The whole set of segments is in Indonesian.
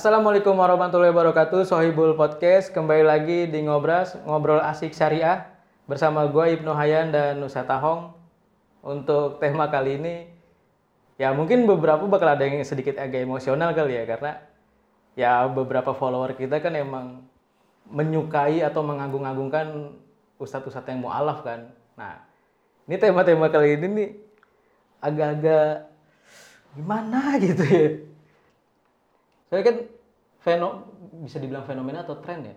Assalamualaikum warahmatullahi wabarakatuh, Sohibul Podcast. Kembali lagi di Ngobras, Ngobrol Asik Syariah. Bersama gue Ibnu Hayan dan Nusa Tahong. Untuk tema kali ini, ya mungkin beberapa bakal ada yang sedikit agak emosional kali ya. Karena ya beberapa follower kita kan emang menyukai atau mengagung-agungkan ustadz-ustadz yang mu'alaf kan. Nah, ini tema-tema kali ini nih agak-agak gimana gitu ya. Saya kan feno, bisa dibilang fenomena atau tren ya.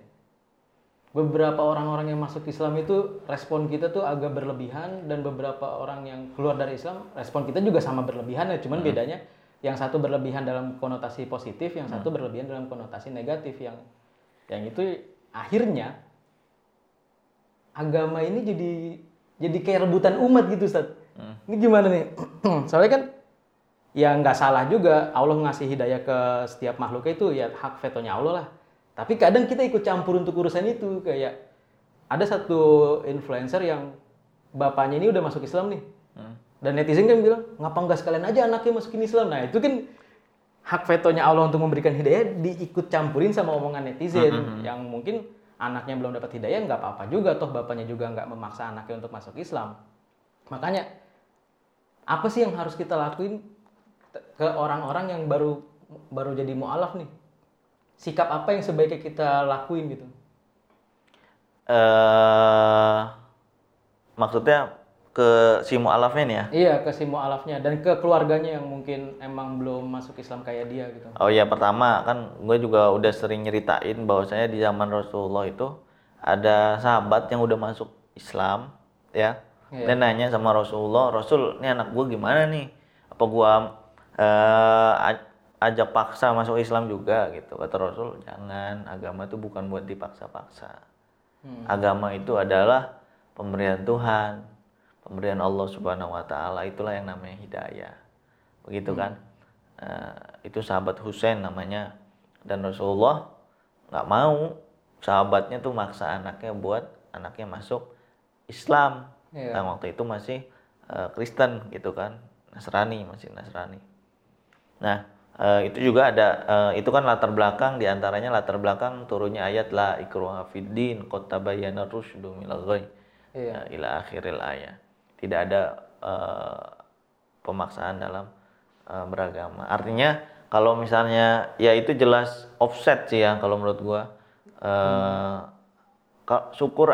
Beberapa orang-orang yang masuk Islam itu respon kita tuh agak berlebihan dan beberapa orang yang keluar dari Islam respon kita juga sama berlebihan ya. Cuman bedanya yang satu berlebihan dalam konotasi positif, yang satu berlebihan dalam konotasi negatif yang yang itu akhirnya agama ini jadi jadi kayak rebutan umat gitu Ustaz. Ini gimana nih? Soalnya kan ya nggak salah juga Allah ngasih hidayah ke setiap makhluknya itu ya hak vetonya Allah lah. Tapi kadang kita ikut campur untuk urusan itu kayak ada satu influencer yang bapaknya ini udah masuk Islam nih. Dan netizen kan bilang, ngapa nggak sekalian aja anaknya masukin Islam? Nah itu kan hak vetonya Allah untuk memberikan hidayah diikut campurin sama omongan netizen yang mungkin anaknya belum dapat hidayah nggak apa-apa juga toh bapaknya juga nggak memaksa anaknya untuk masuk Islam. Makanya apa sih yang harus kita lakuin ke orang-orang yang baru baru jadi mualaf nih? Sikap apa yang sebaiknya kita lakuin gitu? eh maksudnya ke si mu'alafnya nih ya? Iya ke si mualafnya dan ke keluarganya yang mungkin emang belum masuk Islam kayak dia gitu. Oh iya pertama kan gue juga udah sering nyeritain bahwasanya di zaman Rasulullah itu ada sahabat yang udah masuk Islam ya. Iya. Dan nanya sama Rasulullah, Rasul ini anak gue gimana nih? Apa gue eh, aj- ajak paksa masuk Islam juga gitu? Kata Rasul, jangan. Agama itu bukan buat dipaksa-paksa. Hmm. Agama itu adalah pemberian Tuhan, pemberian Allah Subhanahu wa taala, itulah yang namanya hidayah. Begitu kan? Eh, itu sahabat Husain namanya dan Rasulullah nggak mau sahabatnya tuh maksa anaknya buat anaknya masuk Islam. Iya. Dan waktu itu masih eh, Kristen gitu kan, Nasrani masih Nasrani. Nah, eh, itu juga ada eh, itu kan latar belakang di antaranya latar belakang turunnya ayat la ikruha fiddin qad tabayyana rusydu minal ghayy Iya. Ya, ila akhiril ayat. Tidak ada eh, pemaksaan dalam eh, beragama. Artinya kalau misalnya ya itu jelas offset sih ya kalau menurut gua. Eh, ka- syukur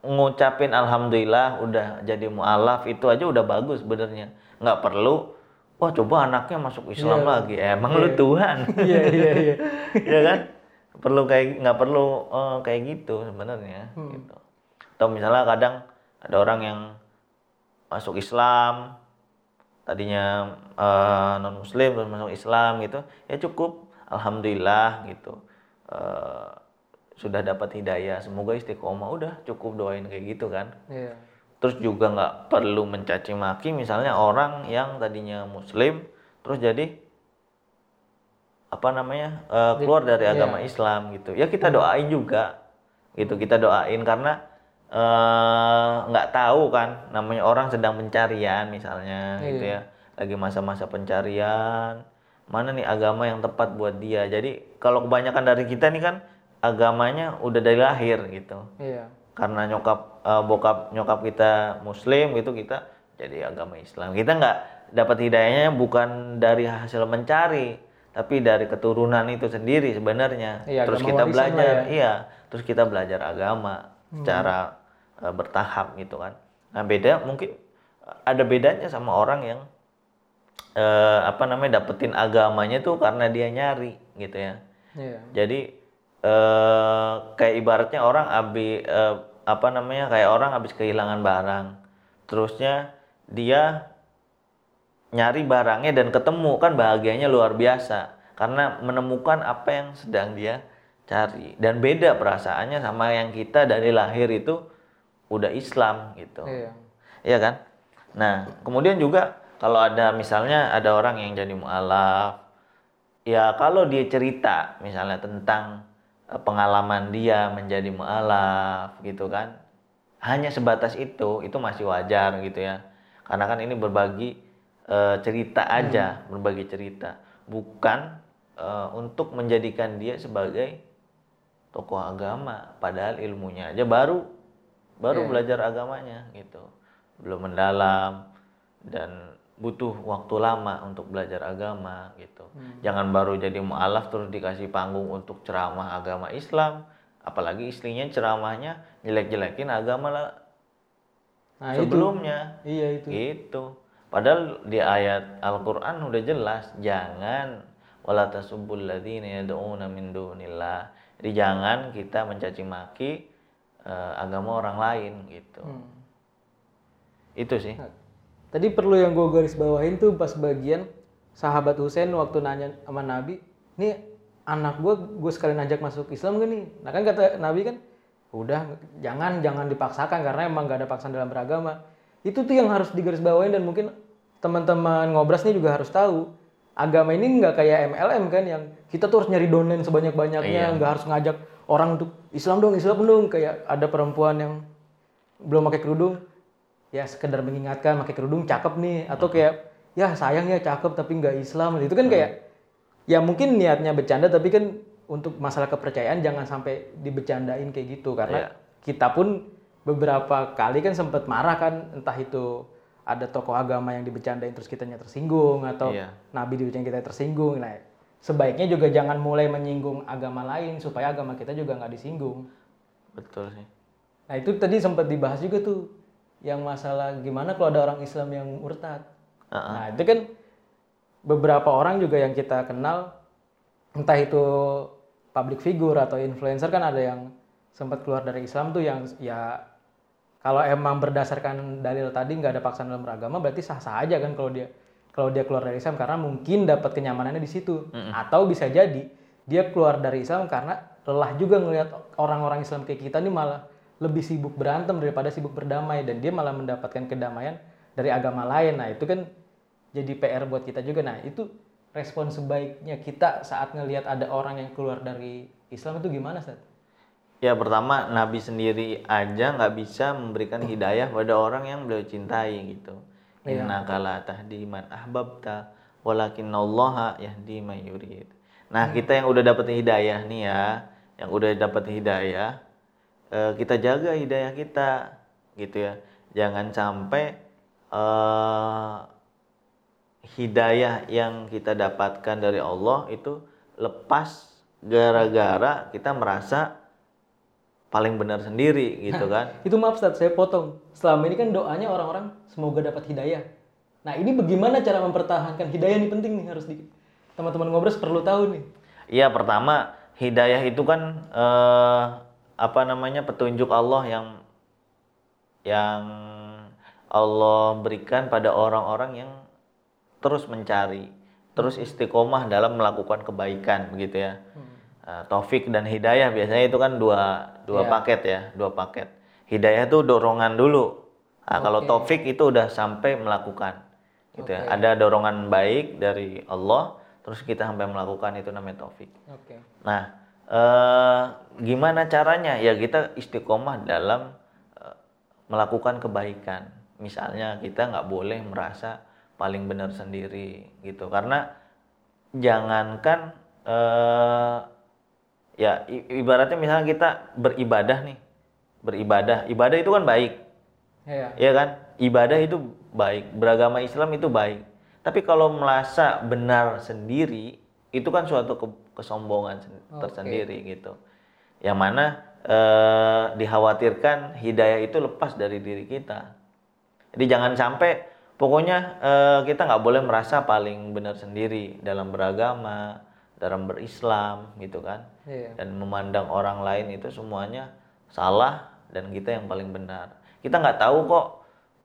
ngucapin alhamdulillah udah jadi mualaf itu aja udah bagus sebenarnya. nggak perlu wah coba anaknya masuk Islam Iya. lagi. Emang lu Tuhan. Iya iya iya. ya kan perlu kayak nggak perlu eh, kayak gitu sebenarnya gitu atau misalnya kadang ada orang yang masuk Islam tadinya non Muslim terus masuk Islam gitu ya cukup alhamdulillah gitu Eh, sudah dapat hidayah semoga istiqomah udah cukup doain kayak gitu kan Iya. Terus juga nggak perlu mencaci maki misalnya orang yang tadinya muslim terus jadi apa namanya eh, keluar dari Iya. agama Islam gitu ya kita doain juga gitu kita doain karena eh, nggak tahu kan namanya orang sedang pencarian misalnya gitu Iya. ya lagi masa-masa pencarian mana nih agama yang tepat buat dia jadi kalau kebanyakan dari kita nih kan agamanya udah dari lahir gitu Iya. Karena nyokap eh, bokap nyokap kita muslim gitu kita jadi agama Islam kita nggak dapat hidayahnya bukan dari hasil mencari tapi dari keturunan itu sendiri sebenarnya Iya, terus kita belajar ya. Hmm. iya terus kita belajar agama secara eh, bertahap gitu kan nah beda mungkin eh, ada bedanya sama orang yang eh, apa namanya dapetin agamanya tuh karena dia nyari gitu ya Iya. jadi eh kayak ibaratnya orang abi eh, apa namanya kayak orang habis kehilangan barang. Terusnya dia nyari barangnya dan ketemu kan bahagianya luar biasa karena menemukan apa yang sedang dia cari dan beda perasaannya sama yang kita dari lahir itu udah Islam gitu. Iya. Iya kan? Nah, kemudian juga kalau ada misalnya ada orang yang jadi mualaf, ya kalau dia cerita misalnya tentang pengalaman dia menjadi mualaf gitu kan, hanya sebatas itu, itu masih wajar gitu ya. Karena kan ini berbagi eh, cerita aja, berbagi cerita, bukan eh, untuk menjadikan dia sebagai tokoh agama padahal ilmunya aja. Baru baru Iya. belajar agamanya gitu. Belum mendalam dan butuh waktu lama untuk belajar agama gitu Hmm. jangan baru jadi mualaf terus dikasih panggung untuk ceramah agama Islam apalagi istrinya ceramahnya jelek-jelekin agama lah Nah, itu. sebelumnya Iya itu. gitu padahal di ayat Al-Qur'an udah jelas jangan wala tasubbul ladzina yad'una min dunillah jadi jangan kita mencaci maki eh, agama orang lain gitu Hmm. itu sih Nah, Tadi perlu yang gue garis bawahin tuh pas bagian sahabat Husain waktu nanya sama Nabi, nih anak gue gue sekalian ajak masuk Islam gak nih? Nah kan kata Nabi kan, udah jangan jangan dipaksakan karena emang gak ada paksaan dalam beragama. Itu tuh yang harus digaris bawahin dan mungkin teman-teman ngobras nih juga harus tahu agama ini nggak kayak MLM kan yang kita tuh harus nyari downline sebanyak-banyaknya, nggak harus ngajak orang untuk Islam dong, Islam dong kayak ada perempuan yang belum pakai kerudung ya sekedar mengingatkan pakai kerudung cakep nih. Atau kayak ya sayang ya cakep tapi nggak Islam. Itu kan kayak ya mungkin niatnya bercanda tapi kan untuk masalah kepercayaan jangan sampai dibecandain kayak gitu. Karena Iya. kita pun beberapa kali kan sempat marah kan entah itu ada tokoh agama yang dibecandain terus kitanya tersinggung atau Iya. nabi dibecandain kita tersinggung. Nah sebaiknya juga jangan mulai menyinggung agama lain supaya agama kita juga nggak disinggung. Betul sih. Nah itu tadi sempat dibahas juga tuh yang masalah gimana kalau ada orang Islam yang murtad. Uh-uh. Nah itu kan beberapa orang juga yang kita kenal entah itu public figure atau influencer kan ada yang sempat keluar dari Islam tuh yang ya kalau emang berdasarkan dalil tadi nggak ada paksaan dalam beragama berarti sah-sah aja kan kalau dia kalau dia keluar dari Islam karena mungkin dapat kenyamanannya di situ atau bisa jadi dia keluar dari Islam karena lelah juga ngelihat orang-orang Islam kayak kita nih malah lebih sibuk berantem daripada sibuk berdamai dan dia malah mendapatkan kedamaian dari agama lain nah itu kan jadi PR buat kita juga nah itu respon sebaiknya kita saat ngelihat ada orang yang keluar dari Islam itu gimana Ustaz? Ya pertama Nabi sendiri aja nggak bisa memberikan hidayah pada orang yang beliau cintai gitu. Iya. Innaka la tahdi man ahbabta walakinallaha yahdi man yurid. Nah, kita yang udah dapat hidayah nih ya, yang udah dapat hidayah, eh, kita jaga hidayah kita gitu ya. Jangan sampai eh, hidayah yang kita dapatkan dari Allah itu lepas gara-gara kita merasa paling benar sendiri gitu kan. Itu maaf Ustaz, saya potong. Selama ini kan doanya orang-orang semoga dapat hidayah. Nah ini bagaimana cara mempertahankan hidayah ini penting nih harus di teman-teman ngobrol perlu tahu nih. Iya pertama hidayah itu kan eh, apa namanya petunjuk Allah yang yang Allah berikan pada orang-orang yang terus mencari, terus istiqomah dalam melakukan kebaikan begitu ya. Eh, taufik dan hidayah biasanya itu kan dua dua Iya. paket ya, dua paket. Hidayah itu dorongan dulu. Nah, kalau Oke. taufik itu udah sampai melakukan gitu ya. Ada dorongan baik dari Allah, terus kita sampai melakukan itu namanya taufik. Oke. Nah, eh, gimana caranya? Ya kita istiqomah dalam eh, melakukan kebaikan. Misalnya kita nggak boleh merasa paling benar sendiri gitu, karena jangankan eh, ya ibaratnya misalnya kita beribadah nih, beribadah, ibadah itu kan baik, Ya. ya kan? Ibadah itu baik, beragama Islam itu baik. Tapi kalau merasa benar sendiri, itu kan suatu ke- kesombongan tersendiri gitu. Yang mana eh, dikhawatirkan hidayah itu lepas dari diri kita. Jadi jangan sampai pokoknya eh, kita nggak boleh merasa paling benar sendiri dalam beragama, dalam berislam gitu kan Iya. dan memandang orang lain itu semuanya salah dan kita yang paling benar. Kita nggak tahu kok,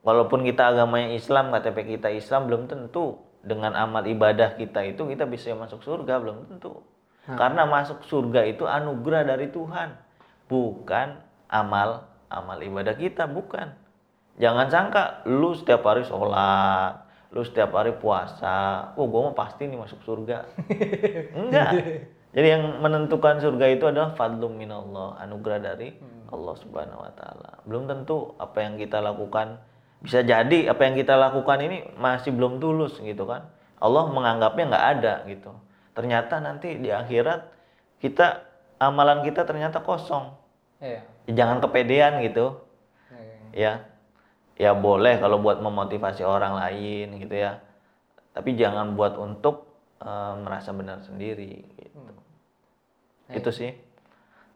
walaupun kita agamanya Islam, KTP kita Islam belum tentu dengan amal ibadah kita itu kita bisa masuk surga belum tentu. Karena masuk surga itu anugerah dari Tuhan, bukan amal amal ibadah kita bukan. Jangan sangka lu setiap hari sholat, lu setiap hari puasa, oh gue mau pasti nih masuk surga. Enggak. Jadi yang menentukan surga itu adalah fadlum minallah, anugerah dari Allah Subhanahu wa taala. Belum tentu apa yang kita lakukan bisa jadi apa yang kita lakukan ini masih belum tulus gitu kan. Allah menganggapnya nggak ada gitu. Ternyata nanti di akhirat kita amalan kita ternyata kosong. Iya. Jangan kepedean gitu. Iya. Ya. Ya boleh kalau buat memotivasi orang lain gitu ya. Tapi jangan buat untuk eh, merasa benar sendiri gitu. Itu sih.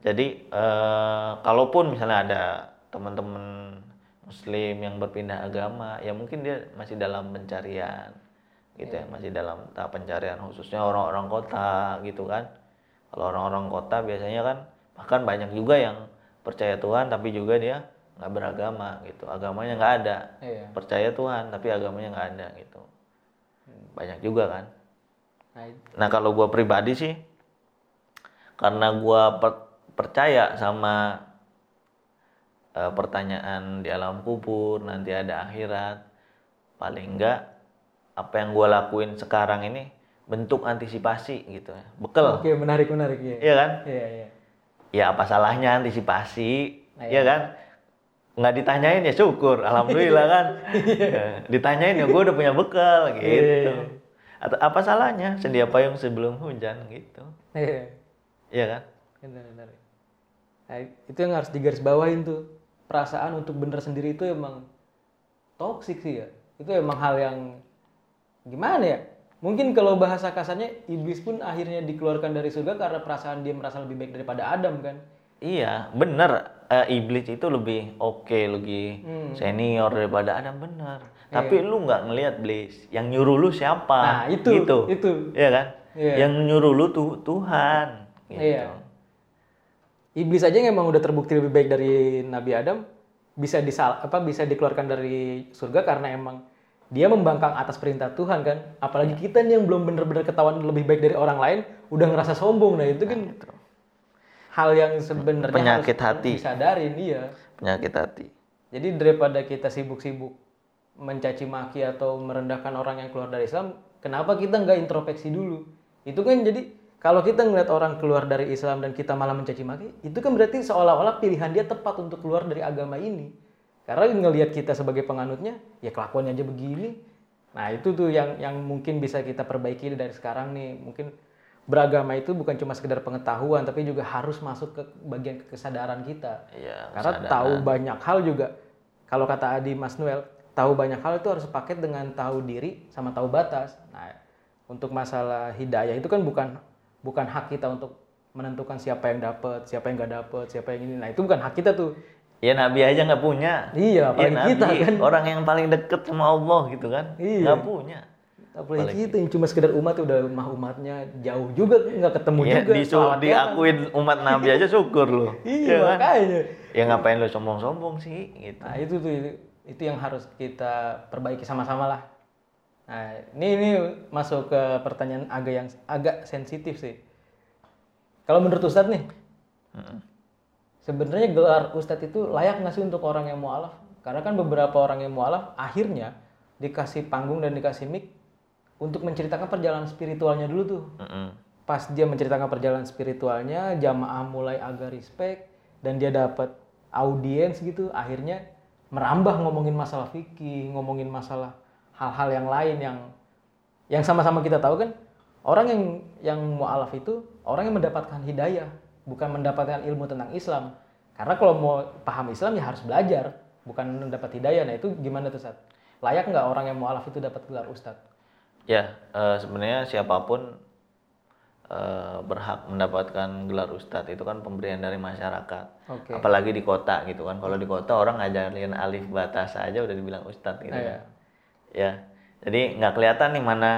Jadi eh, kalaupun misalnya ada teman-teman muslim yang berpindah agama, ya mungkin dia masih dalam pencarian gitu ya, masih dalam tahap pencarian khususnya orang-orang kota gitu kan. Kalau orang-orang kota biasanya kan bahkan banyak juga yang percaya Tuhan tapi juga dia nggak beragama gitu, agamanya nggak ada. Iya. Percaya Tuhan tapi agamanya nggak ada gitu. Banyak juga kan. Nah, kalau gua pribadi sih, karena gua per- percaya sama eh, pertanyaan di alam kubur, nanti ada akhirat, paling enggak apa yang gua lakuin sekarang ini bentuk antisipasi gitu ya, bekel, Oke, menarik menarik ya. iya kan? Iya, iya. Ya apa salahnya antisipasi, Nah, iya kan? Nggak ditanyain ya syukur, alhamdulillah kan. Ya, ditanyain ya gua udah punya bekal gitu. Iya. Atau apa salahnya sedia payung sebelum hujan gitu. Iya. Iya kan? Benar, benar. Nah, itu yang harus digarisbawahin tuh. Perasaan untuk bener sendiri itu emang toksik sih ya. Itu emang hal yang gimana ya? Mungkin kalau bahasa kasarnya iblis pun akhirnya dikeluarkan dari surga karena perasaan dia merasa lebih baik daripada Adam kan. Iya, bener. Eh, iblis itu lebih oke, lebih Hmm. senior daripada Adam bener. Tapi lu nggak ngelihat iblis. Yang nyuruh lu siapa? Nah, itu, Gitu. itu. Iya kan? Iya. Yang nyuruh lu tuh Tuhan. Gitu. Iya. Iblis aja yang emang udah terbukti lebih baik dari Nabi Adam bisa disal apa bisa dikeluarkan dari surga karena emang dia membangkang atas perintah Tuhan kan. Apalagi kita nih yang belum bener-bener ketahuan lebih baik dari orang lain udah ngerasa sombong. Nah, itu kan hal yang sebenarnya Penyakit harus hati. disadarin iya. Penyakit hati. Jadi daripada kita sibuk-sibuk mencaci maki atau merendahkan orang yang keluar dari Islam, kenapa kita nggak introspeksi dulu? Itu kan jadi kalau kita ngeliat orang keluar dari Islam dan kita malah mencaci maki, itu kan berarti seolah-olah pilihan dia tepat untuk keluar dari agama ini. Karena ngelihat kita sebagai penganutnya, ya kelakuannya aja begini. Nah itu tuh yang yang mungkin bisa kita perbaiki dari sekarang nih. Mungkin beragama itu bukan cuma sekedar pengetahuan, tapi juga harus masuk ke bagian kesadaran kita. Iya. Karena tahu banyak hal juga, kalau kata Adi Mas Noel, tahu banyak hal itu harus paket dengan tahu diri sama tahu batas. Nah, untuk masalah hidayah itu kan bukan bukan hak kita untuk menentukan siapa yang dapat, siapa yang nggak dapat, siapa yang ini. Nah itu bukan hak kita tuh. Ya Nabi aja nggak punya. Iya, Ya, apalagi Nabi, kita kan. Orang yang paling deket sama Allah gitu kan. Iya. Nggak punya. Apalagi kita yang cuma sekedar umat udah mah umatnya jauh juga nggak ketemu Ya, juga. disuruh Selawat diakuin umat Nabi aja syukur lu. Iya kan? makanya. Ya ngapain lu sombong-sombong sih gitu. Nah itu tuh itu, itu yang harus kita perbaiki sama-sama lah. Nah ini ini masuk ke pertanyaan agak yang agak sensitif sih. Kalau menurut Ustadz nih, sebenarnya gelar Ustadz itu layak nggak sih untuk orang yang mualaf? Karena kan beberapa orang yang mualaf akhirnya dikasih panggung dan dikasih mic untuk menceritakan perjalanan spiritualnya dulu tuh Mm-mm. pas dia menceritakan perjalanan spiritualnya jamaah mulai agak respect dan dia dapat audiens gitu akhirnya merambah ngomongin masalah fikih ngomongin masalah hal-hal yang lain yang yang sama-sama kita tahu kan orang yang yang mualaf itu orang yang mendapatkan hidayah bukan mendapatkan ilmu tentang Islam karena kalau mau paham Islam ya harus belajar bukan mendapat hidayah nah itu gimana tuh Sat? layak nggak orang yang mualaf itu dapat gelar ustadz Ya, eh, sebenarnya siapa pun eh, berhak mendapatkan gelar ustadz itu kan pemberian dari masyarakat. Oke. Apalagi di kota gitu kan. Kalau di kota orang ngajarin alif batas aja udah dibilang ustadz gitu Iya. kan. Ya. Jadi nggak kelihatan nih mana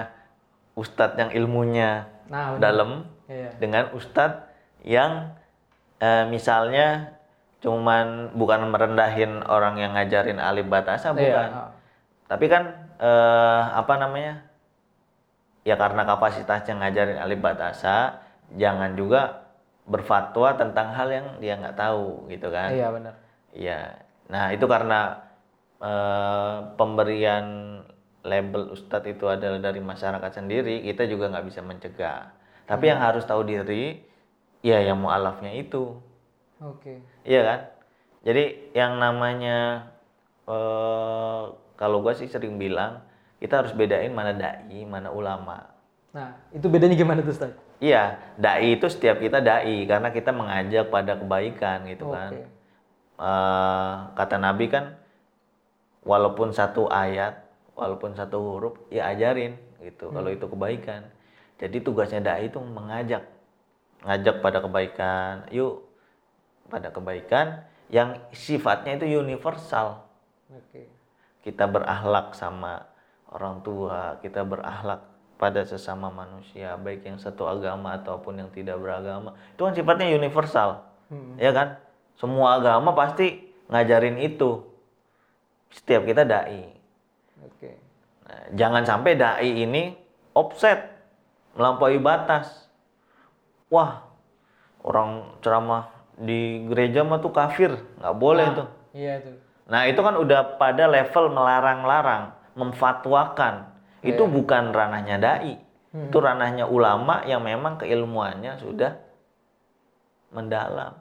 ustadz yang ilmunya nah dalam Iya. dengan ustadz yang eh, misalnya cuman bukan merendahin orang yang ngajarin alif batasa bukan. Iya. Tapi kan eh, apa namanya? Ya karena kapasitasnya ngajarin alif batasa, jangan juga berfatwa tentang hal yang dia nggak tahu gitu kan. Iya benar. Iya. Nah, itu karena eh, pemberian label ustadz itu adalah dari masyarakat sendiri, kita juga nggak bisa mencegah. Tapi yang harus tahu diri, ya yang mualafnya itu. Oke. Iya kan? Jadi yang namanya eh kalau gue sih sering bilang kita harus bedain mana dai, mana ulama. Nah, itu bedanya gimana tuh, Ustaz? Iya, dai itu setiap kita dai karena kita mengajak pada kebaikan gitu kan. Oke. Eh, kata Nabi kan, walaupun satu ayat, walaupun satu huruf, ya ajarin gitu. Kalau itu kebaikan. Jadi tugasnya dai itu mengajak, ngajak pada kebaikan. Yuk, pada kebaikan yang sifatnya itu universal. Oke. Kita berakhlak sama orang tua, kita berakhlak pada sesama manusia, baik yang satu agama ataupun yang tidak beragama. Itu kan sifatnya universal. Hmm. Ya kan? Semua agama pasti ngajarin itu. Setiap kita dai. Oke. Nah, jangan sampai dai ini offset, melampaui batas. Wah, orang ceramah di gereja mah tuh kafir, nggak boleh Nah, tuh. Iya tuh. Nah itu kan udah pada level melarang-larang, memfatwakan. Itu bukan ranahnya dai, itu ranahnya ulama yang memang keilmuannya sudah mendalam.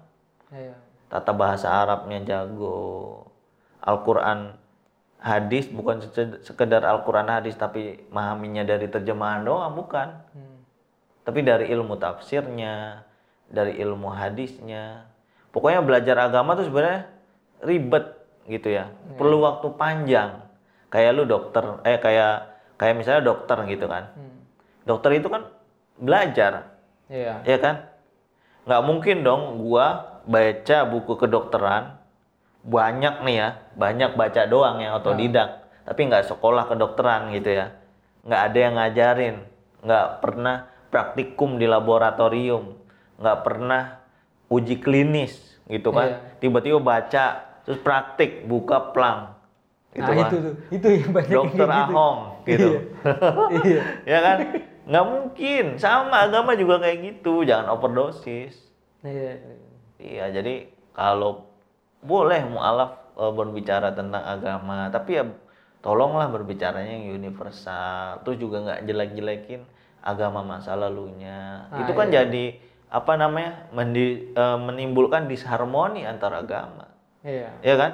Iya. Tata bahasa Arabnya jago, Al-Quran hadis bukan sekedar Al-Quran hadis tapi memahaminya dari terjemahan doang bukan. Hmm. Tapi dari ilmu tafsirnya, dari ilmu hadisnya. Pokoknya belajar agama tuh sebenarnya ribet gitu ya. Perlu waktu panjang. Kayak lu dokter, eh kayak kayak misalnya dokter gitu kan. Hmm. Dokter itu kan belajar, Iya. ya kan? Nggak mungkin dong gua baca buku kedokteran banyak nih ya, banyak baca doang yang otodidak, tapi nggak sekolah kedokteran gitu ya. Nggak ada yang ngajarin, nggak pernah praktikum di laboratorium, nggak pernah uji klinis gitu kan. Tiba-tiba baca terus praktik buka plang. Gitu nah, kan. itu tuh. Itu yang banyak Dokter gitu. Ahong gitu. iya. ya kan? Nggak mungkin. Sama agama juga kayak gitu. Jangan overdosis. Iya. Iya, jadi kalau boleh mualaf eh, berbicara tentang agama, tapi ya tolonglah berbicaranya yang universal. Terus juga nggak jelek-jelekin agama masa lalunya. Ah, Itu kan jadi apa namanya? mendi- eh, menimbulkan disharmoni antar agama. Iya. Ya kan?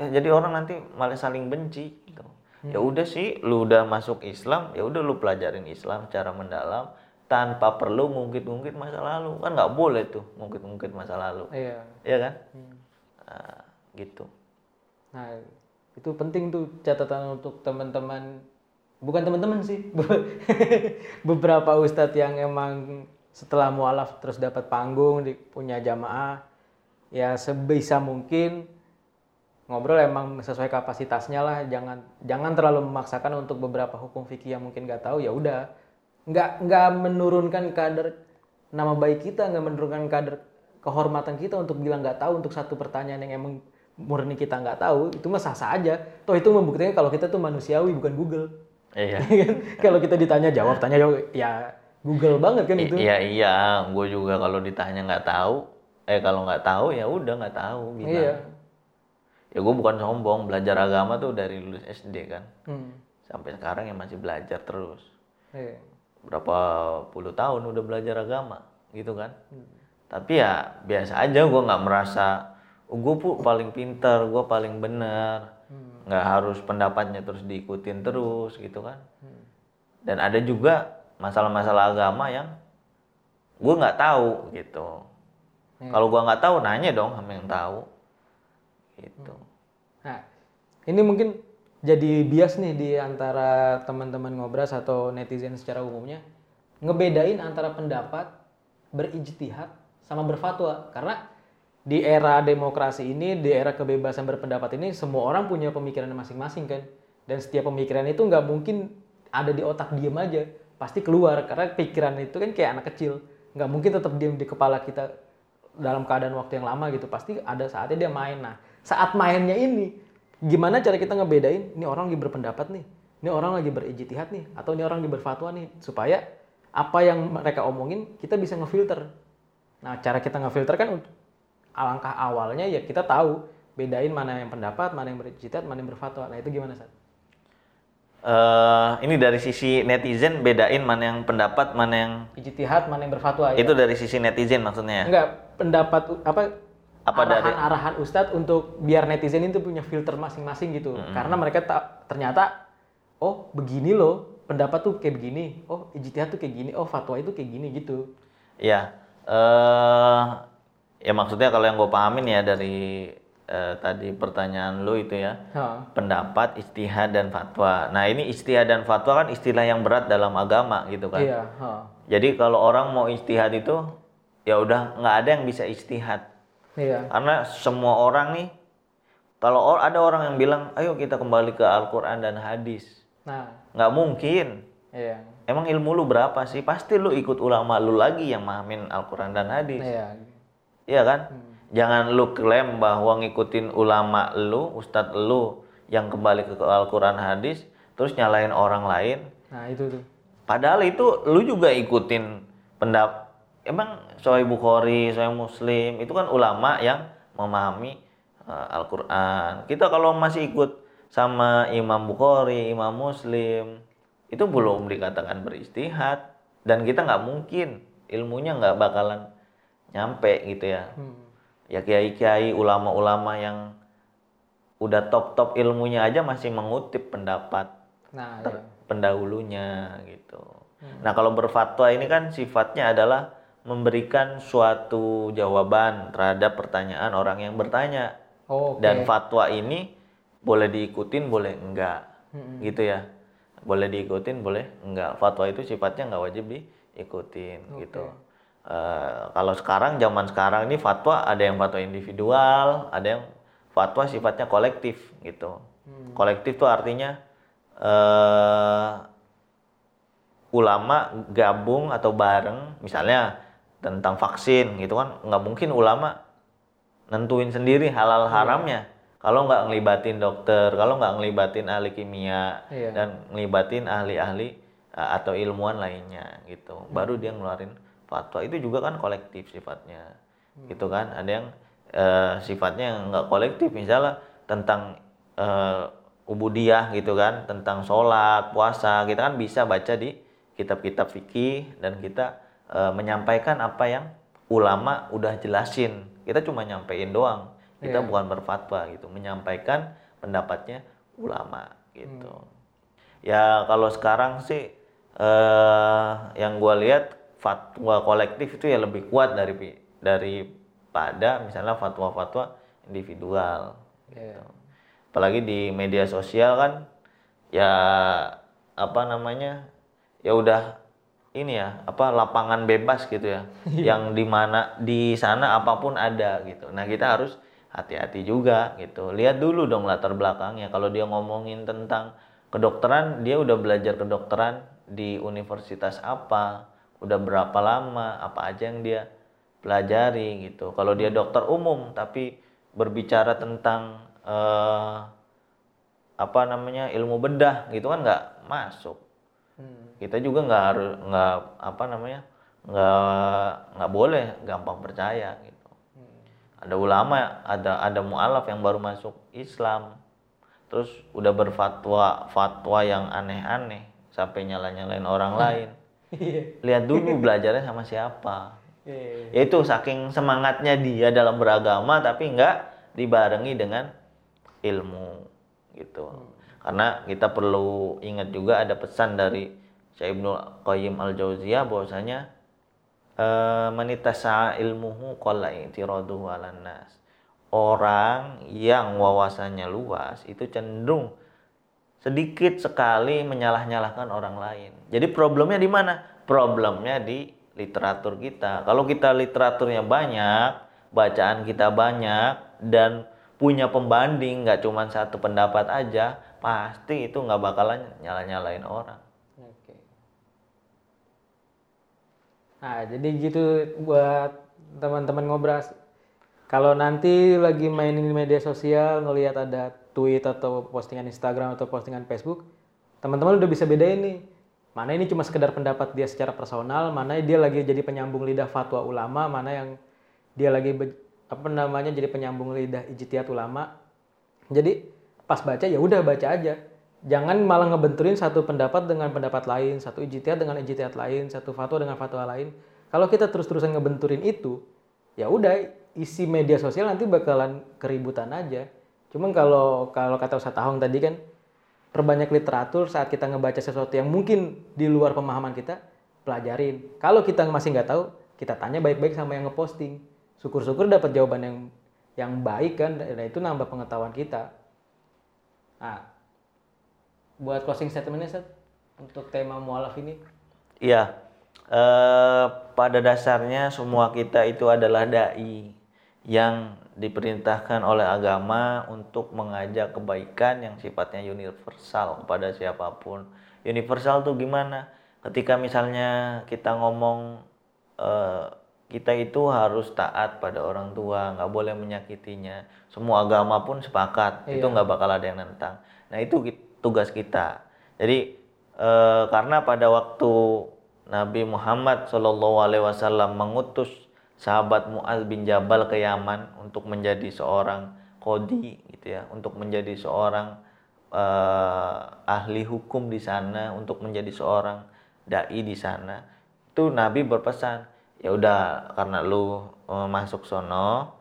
Ya, jadi orang nanti malah saling benci gitu. Ya udah sih, lu udah masuk Islam, ya udah lu pelajarin Islam secara mendalam tanpa perlu ngungkit-ngungkit masa lalu. Kan nggak boleh tuh ngungkit-ngungkit masa lalu. Iya. Ya kan? Hmm. Nah, gitu. Nah, itu penting tuh catatan untuk teman-teman bukan teman-teman sih. Beberapa ustadz yang emang setelah mualaf terus dapat panggung, punya jamaah ya sebisa mungkin ngobrol emang sesuai kapasitasnya lah, jangan jangan terlalu memaksakan untuk beberapa hukum fikih yang mungkin nggak tahu ya udah. Nggak nggak menurunkan kadar nama baik kita, nggak menurunkan kadar kehormatan kita untuk bilang nggak tahu untuk satu pertanyaan yang emang murni kita nggak tahu itu mah sah sah aja toh itu membuktikan kalau kita tuh manusiawi bukan Google Iya. Kan? kalau kita ditanya jawab tanya jawab ya Google banget kan itu Iya iya, gue juga kalau ditanya nggak tahu, eh kalau nggak tahu ya udah nggak tahu bilang. iya Ya gue bukan sombong, belajar agama tuh dari lulus SD kan, Hmm. sampai sekarang ya masih belajar terus. Iya. berapa puluh tahun udah belajar agama gitu kan tapi ya biasa aja gue nggak merasa oh, gue paling pinter gue paling bener nggak harus pendapatnya terus diikutin terus gitu kan. Dan ada juga masalah-masalah agama yang gue nggak tahu gitu. Kalau gue nggak tahu nanya dong sama yang tahu. Gitu. Nah, ini mungkin jadi bias nih di antara teman-teman ngobras atau netizen secara umumnya ngebedain antara pendapat berijtihad sama berfatwa. Karena di era demokrasi ini, di era kebebasan berpendapat ini semua orang punya pemikiran masing-masing kan? Dan setiap pemikiran itu nggak mungkin ada di otak diem aja. Pasti keluar karena pikiran itu kan kayak anak kecil. Nggak mungkin tetap diem di kepala kita dalam keadaan waktu yang lama gitu. Pasti ada saatnya dia main. Nah saat mainnya ini gimana cara kita ngebedain ini orang lagi berpendapat nih ini orang lagi berijtihad nih atau ini orang lagi berfatwa nih supaya apa yang mereka omongin kita bisa ngefilter. Nah cara kita ngefilter kan alangkah awalnya ya kita tahu bedain mana yang pendapat mana yang berijtihad mana yang berfatwa nah itu gimana Sat? eh ini dari sisi netizen bedain mana yang pendapat mana yang ijtihad mana yang berfatwa ya itu dari sisi netizen maksudnya ya enggak pendapat apa Apa dari- arahan-arahan ustadz untuk biar netizen itu punya filter masing-masing gitu Hmm. karena mereka tak ternyata oh begini loh pendapat tuh kayak begini, oh ijtihad tuh kayak gini, oh fatwa itu kayak gini gitu. Ya, eh ya maksudnya kalau yang gue pahamin ya dari eh, tadi pertanyaan lu itu ya, Ha. pendapat, istihad dan fatwa. Nah ini istihad dan fatwa kan istilah yang berat dalam agama gitu kan. Iya, ha. Jadi kalau orang mau istihad itu ya udah nggak ada yang bisa istihad Iya. karena semua orang nih kalau or- ada orang yang bilang ayo kita kembali ke Al-Quran dan hadis Nah, nggak mungkin iya. emang ilmu lu berapa sih pasti lu ikut ulama lu lagi yang mahamin Al-Quran dan hadis Iya. Iya kan jangan lu klaim bahwa ngikutin ulama lu ustadz lu yang kembali ke Al-Quran hadis terus nyalain orang lain Nah, itu tuh. Padahal itu lu juga ikutin pendap emang Sahih Bukhari, Sahih Muslim itu kan ulama yang memahami uh, Al-Qur'an. Kita kalau masih ikut sama Imam Bukhari, Imam Muslim itu belum dikatakan beristihad dan kita nggak mungkin ilmunya nggak bakalan nyampe gitu ya. Hmm. Ya kiai-kiai, ulama-ulama yang udah top-top ilmunya aja masih mengutip pendapat Nah, iya. pendahulunya gitu. Nah kalau berfatwa ini kan sifatnya adalah memberikan suatu jawaban terhadap pertanyaan orang yang bertanya Oh, oke. dan fatwa ini boleh diikutin boleh enggak Mm-mm. gitu ya boleh diikutin boleh enggak fatwa itu sifatnya nggak wajib diikutin gitu Eh, kalau sekarang zaman sekarang ini fatwa ada yang fatwa individual ada yang fatwa sifatnya kolektif gitu. Hmm. kolektif tuh artinya eh ulama gabung atau bareng misalnya tentang vaksin gitu kan. Nggak mungkin ulama nentuin sendiri halal haramnya. Kalau nggak ngelibatin dokter kalau nggak ngelibatin ahli kimia Iya. dan ngelibatin ahli-ahli uh, atau ilmuwan lainnya gitu. Baru dia ngeluarin fatwa itu juga kan kolektif sifatnya. Gitu kan? Ada yang eh, sifatnya yang nggak kolektif misalnya tentang eh, ubudiyah gitu kan tentang sholat puasa kita kan bisa baca di kitab-kitab fikih dan kita eh, menyampaikan apa yang ulama udah jelasin. Kita cuma nyampein doang. Kita Iya. bukan berfatwa gitu menyampaikan pendapatnya ulama gitu. Ya kalau sekarang sih eh yang gua lihat fatwa kolektif itu ya lebih kuat dari daripada misalnya fatwa-fatwa individual. Iya. apalagi di media sosial kan ya apa namanya ya udah ini ya apa lapangan bebas gitu ya. Yang di mana di sana apa pun ada gitu. Nah kita harus hati-hati juga gitu. Lihat dulu dong latar belakangnya. Kalau dia ngomongin tentang kedokteran dia udah belajar kedokteran di universitas apa udah berapa lama? Apa aja yang dia pelajari gitu. Kalau dia dokter umum tapi berbicara tentang eh, apa namanya ilmu bedah gitu kan nggak masuk. Hmm. kita juga nggak harus nggak apa namanya nggak nggak boleh gampang percaya gitu. Ada ulama ada ada mualaf yang baru masuk Islam. Terus udah berfatwa fatwa yang aneh-aneh sampai nyala-nyalain orang lain. Lihat dulu belajarnya sama siapa. Iya. yaitu saking semangatnya dia dalam beragama tapi nggak dibarengi dengan ilmu gitu. Karena kita perlu ingat juga ada pesan dari Syekh Ibnu Qayyim al Jauziyah bahwasanya eh manitasa ilmuhu qalla nas. Orang yang wawasannya luas itu cenderung sedikit sekali menyalah-nyalahkan orang lain. Jadi problemnya di mana? Problemnya di literatur kita. Kalau kita literaturnya banyak, bacaan kita banyak dan punya pembanding nggak cuma satu pendapat aja, pasti itu nggak bakalan nyala-nyalain orang. Oke. Nah, jadi gitu buat teman-teman ngobras. Kalau nanti lagi mainin di media sosial, ngelihat ada tweet atau postingan Instagram atau postingan Facebook, teman-teman udah bisa bedain nih. Mana ini cuma sekedar pendapat dia secara personal, mana dia lagi jadi penyambung lidah fatwa ulama, mana yang dia lagi apa namanya jadi penyambung lidah ijtihad ulama. Jadi pas baca ya udah baca aja. Jangan malah ngebenturin satu pendapat dengan pendapat lain, satu ijtihad dengan ijtihad lain, satu fatwa dengan fatwa lain. Kalau kita terus-terusan ngebenturin itu, ya udah isi media sosial nanti bakalan keributan aja. Cuman kalau kalau kata Ustaz Tahong tadi kan perbanyak literatur saat kita ngebaca sesuatu yang mungkin di luar pemahaman kita, pelajarin. Kalau kita masih nggak tahu, kita tanya baik-baik sama yang ngeposting. Syukur-syukur dapat jawaban yang yang baik kan, dan itu nambah pengetahuan kita. Nah, buat closing statementnya Seth, untuk tema mualaf ini, Iya. Eh, pada dasarnya semua kita itu adalah dai yang diperintahkan oleh agama untuk mengajak kebaikan yang sifatnya universal kepada siapa pun. Universal tuh gimana? Ketika misalnya kita ngomong eh, kita itu harus taat pada orang tua, nggak boleh menyakitinya. Semua agama pun sepakat, itu nggak bakal ada yang nentang. Nah itu tugas kita. Jadi eh, karena pada waktu Nabi Muhammad Shallallahu Alaihi Wasallam mengutus sahabat Muaz bin Jabal ke Yaman untuk menjadi seorang kodi gitu ya, untuk menjadi seorang eh, ahli hukum di sana, untuk menjadi seorang dai di sana. Itu Nabi berpesan, ya udah karena lu eh, masuk sono,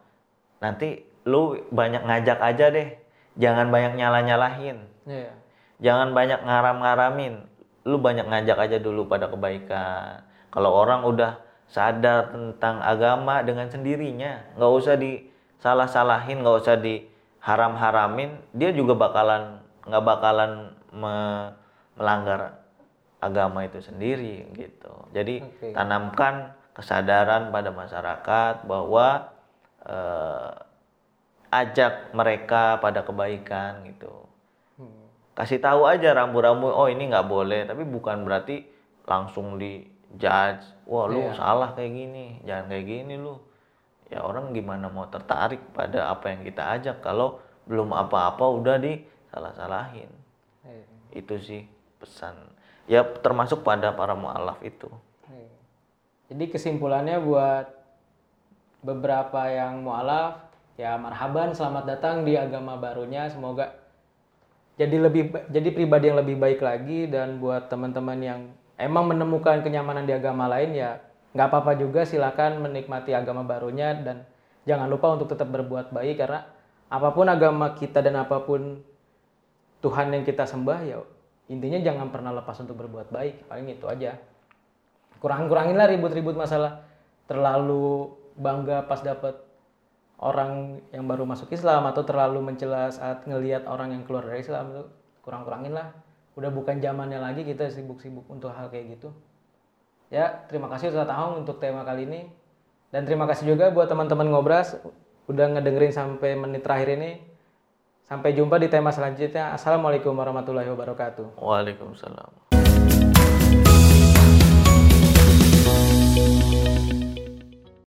nanti lu banyak ngajak aja deh, jangan banyak nyalah-nyalahin ya, jangan banyak ngaram-ngaramin. Lu banyak ngajak aja dulu pada kebaikan. Kalau orang udah sadar tentang agama dengan sendirinya nggak usah disalah-salahin nggak usah diharam-haramin dia juga bakalan nggak bakalan me- melanggar agama itu sendiri gitu jadi Oke. tanamkan kesadaran pada masyarakat bahwa eh, ajak mereka pada kebaikan gitu Hmm. kasih tahu aja rambu-rambu oh ini nggak boleh tapi bukan berarti langsung di judge wah lu Iya. salah kayak gini jangan kayak gini lu ya orang gimana mau tertarik pada apa yang kita ajak kalau belum apa-apa udah di salah-salahin Eh, itu sih pesan ya termasuk pada para mualaf itu eh. Jadi kesimpulannya buat beberapa yang mualaf, ya marhaban, selamat datang di agama barunya. Semoga jadi lebih jadi pribadi yang lebih baik lagi dan buat teman-teman yang emang menemukan kenyamanan di agama lain ya nggak apa-apa juga. Silakan menikmati agama barunya dan jangan lupa untuk tetap berbuat baik karena apa pun agama kita dan apa pun Tuhan yang kita sembah ya intinya jangan pernah lepas untuk berbuat baik. Paling itu aja. Kurang-kurangin lah ribut-ribut masalah. Terlalu bangga pas dapet orang yang baru masuk Islam atau terlalu mencela saat ngelihat orang yang keluar dari Islam itu kurang-kurangin lah udah bukan zamannya lagi kita sibuk-sibuk untuk hal kayak gitu. Ya terima kasih Ustaz Ahong untuk tema kali ini. Dan terima kasih juga buat teman-teman ngobras udah ngedengerin sampai menit terakhir ini. Sampai jumpa di tema selanjutnya. Assalamualaikum warahmatullahi wabarakatuh. Waalaikumsalam